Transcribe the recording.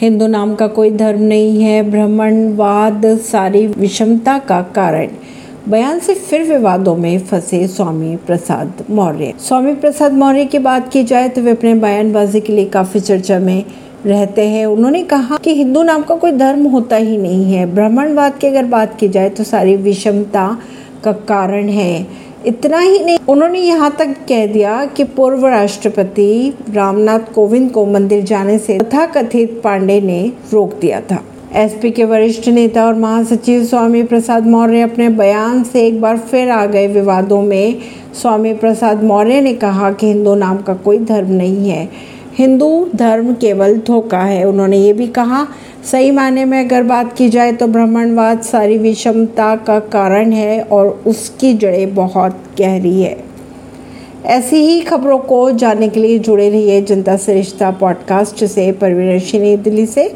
हिंदू नाम का कोई धर्म नहीं है ब्राह्मणवाद सारी विषमता का कारण। बयान से फिर विवादों में फंसे स्वामी प्रसाद मौर्य। स्वामी प्रसाद मौर्य की बात की जाए तो वे अपने बयानबाजी के लिए काफ़ी चर्चा में रहते हैं। उन्होंने कहा कि हिंदू नाम का कोई धर्म होता ही नहीं है। ब्राह्मणवाद की अगर बात की जाए तो सारी विषमता का कारण है। इतना ही नहीं, उन्होंने यहाँ तक कह दिया कि पूर्व राष्ट्रपति रामनाथ कोविंद को मंदिर जाने से कथित पांडे ने रोक दिया था। एसपी के वरिष्ठ नेता और महासचिव स्वामी प्रसाद मौर्य अपने बयान से एक बार फिर आ गए विवादों में। स्वामी प्रसाद मौर्य ने कहा कि हिंदू नाम का कोई धर्म नहीं है। हिंदू धर्म केवल धोखा है, उन्होंने ये भी कहा। सही माने में अगर बात की जाए तो ब्राह्मणवाद सारी विषमता का कारण है और उसकी जड़ें बहुत गहरी है। ऐसी ही खबरों को जानने के लिए जुड़े रहिए जनता से रिश्ता पॉडकास्ट से, परवीन दिल्ली से।